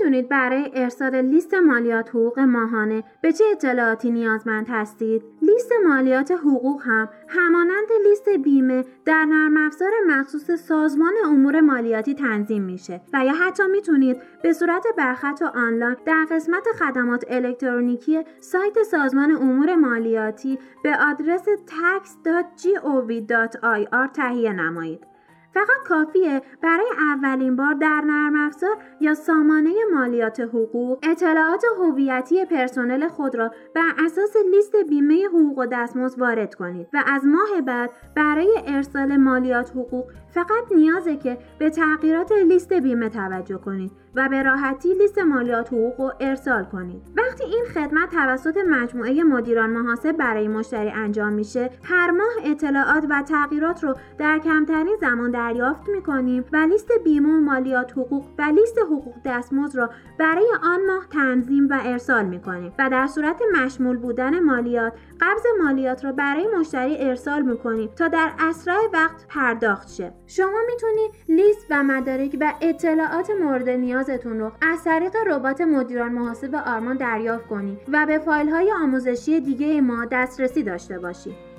می‌دونید برای ارسال لیست مالیات حقوق ماهانه به چه اطلاعاتی نیازمند هستید؟ لیست مالیات حقوق هم همانند لیست بیمه در نرم افزار مخصوص سازمان امور مالیاتی تنظیم میشه و یا حتی می‌تونید به صورت برخط و آنلاین در قسمت خدمات الکترونیکی سایت سازمان امور مالیاتی به آدرس tax.gov.ir تهیه نمایید. فقط کافیه برای اولین بار در نرم افزار یا سامانه مالیات حقوق اطلاعات هویتی پرسنل خود را بر اساس لیست بیمه حقوق و دستمزد وارد کنید و از ماه بعد برای ارسال مالیات حقوق فقط نیازه که به تغییرات لیست بیمه توجه کنید و به راحتی لیست مالیات حقوق رو ارسال کنید. وقتی این خدمت توسط مجموعه مدیران محاسب برای مشتری انجام میشه هر ماه اطلاعات و تغییرات رو در کمترین زمان دریافت می‌کنیم و لیست بیمه و مالیات حقوق و لیست حقوق دستمزد را برای آن ماه تنظیم و ارسال می‌کنیم و در صورت مشمول بودن مالیات قبض مالیات را برای مشتری ارسال می‌کنیم تا در اسرع وقت پرداخت شه. شما می‌تونید لیست و مدارک و اطلاعات مورد نیازتون رو از طریق ربات مدیران محاسب آرمان دریافت کنید و به فایل های آموزشی دیگه ما دسترسی داشته باشید.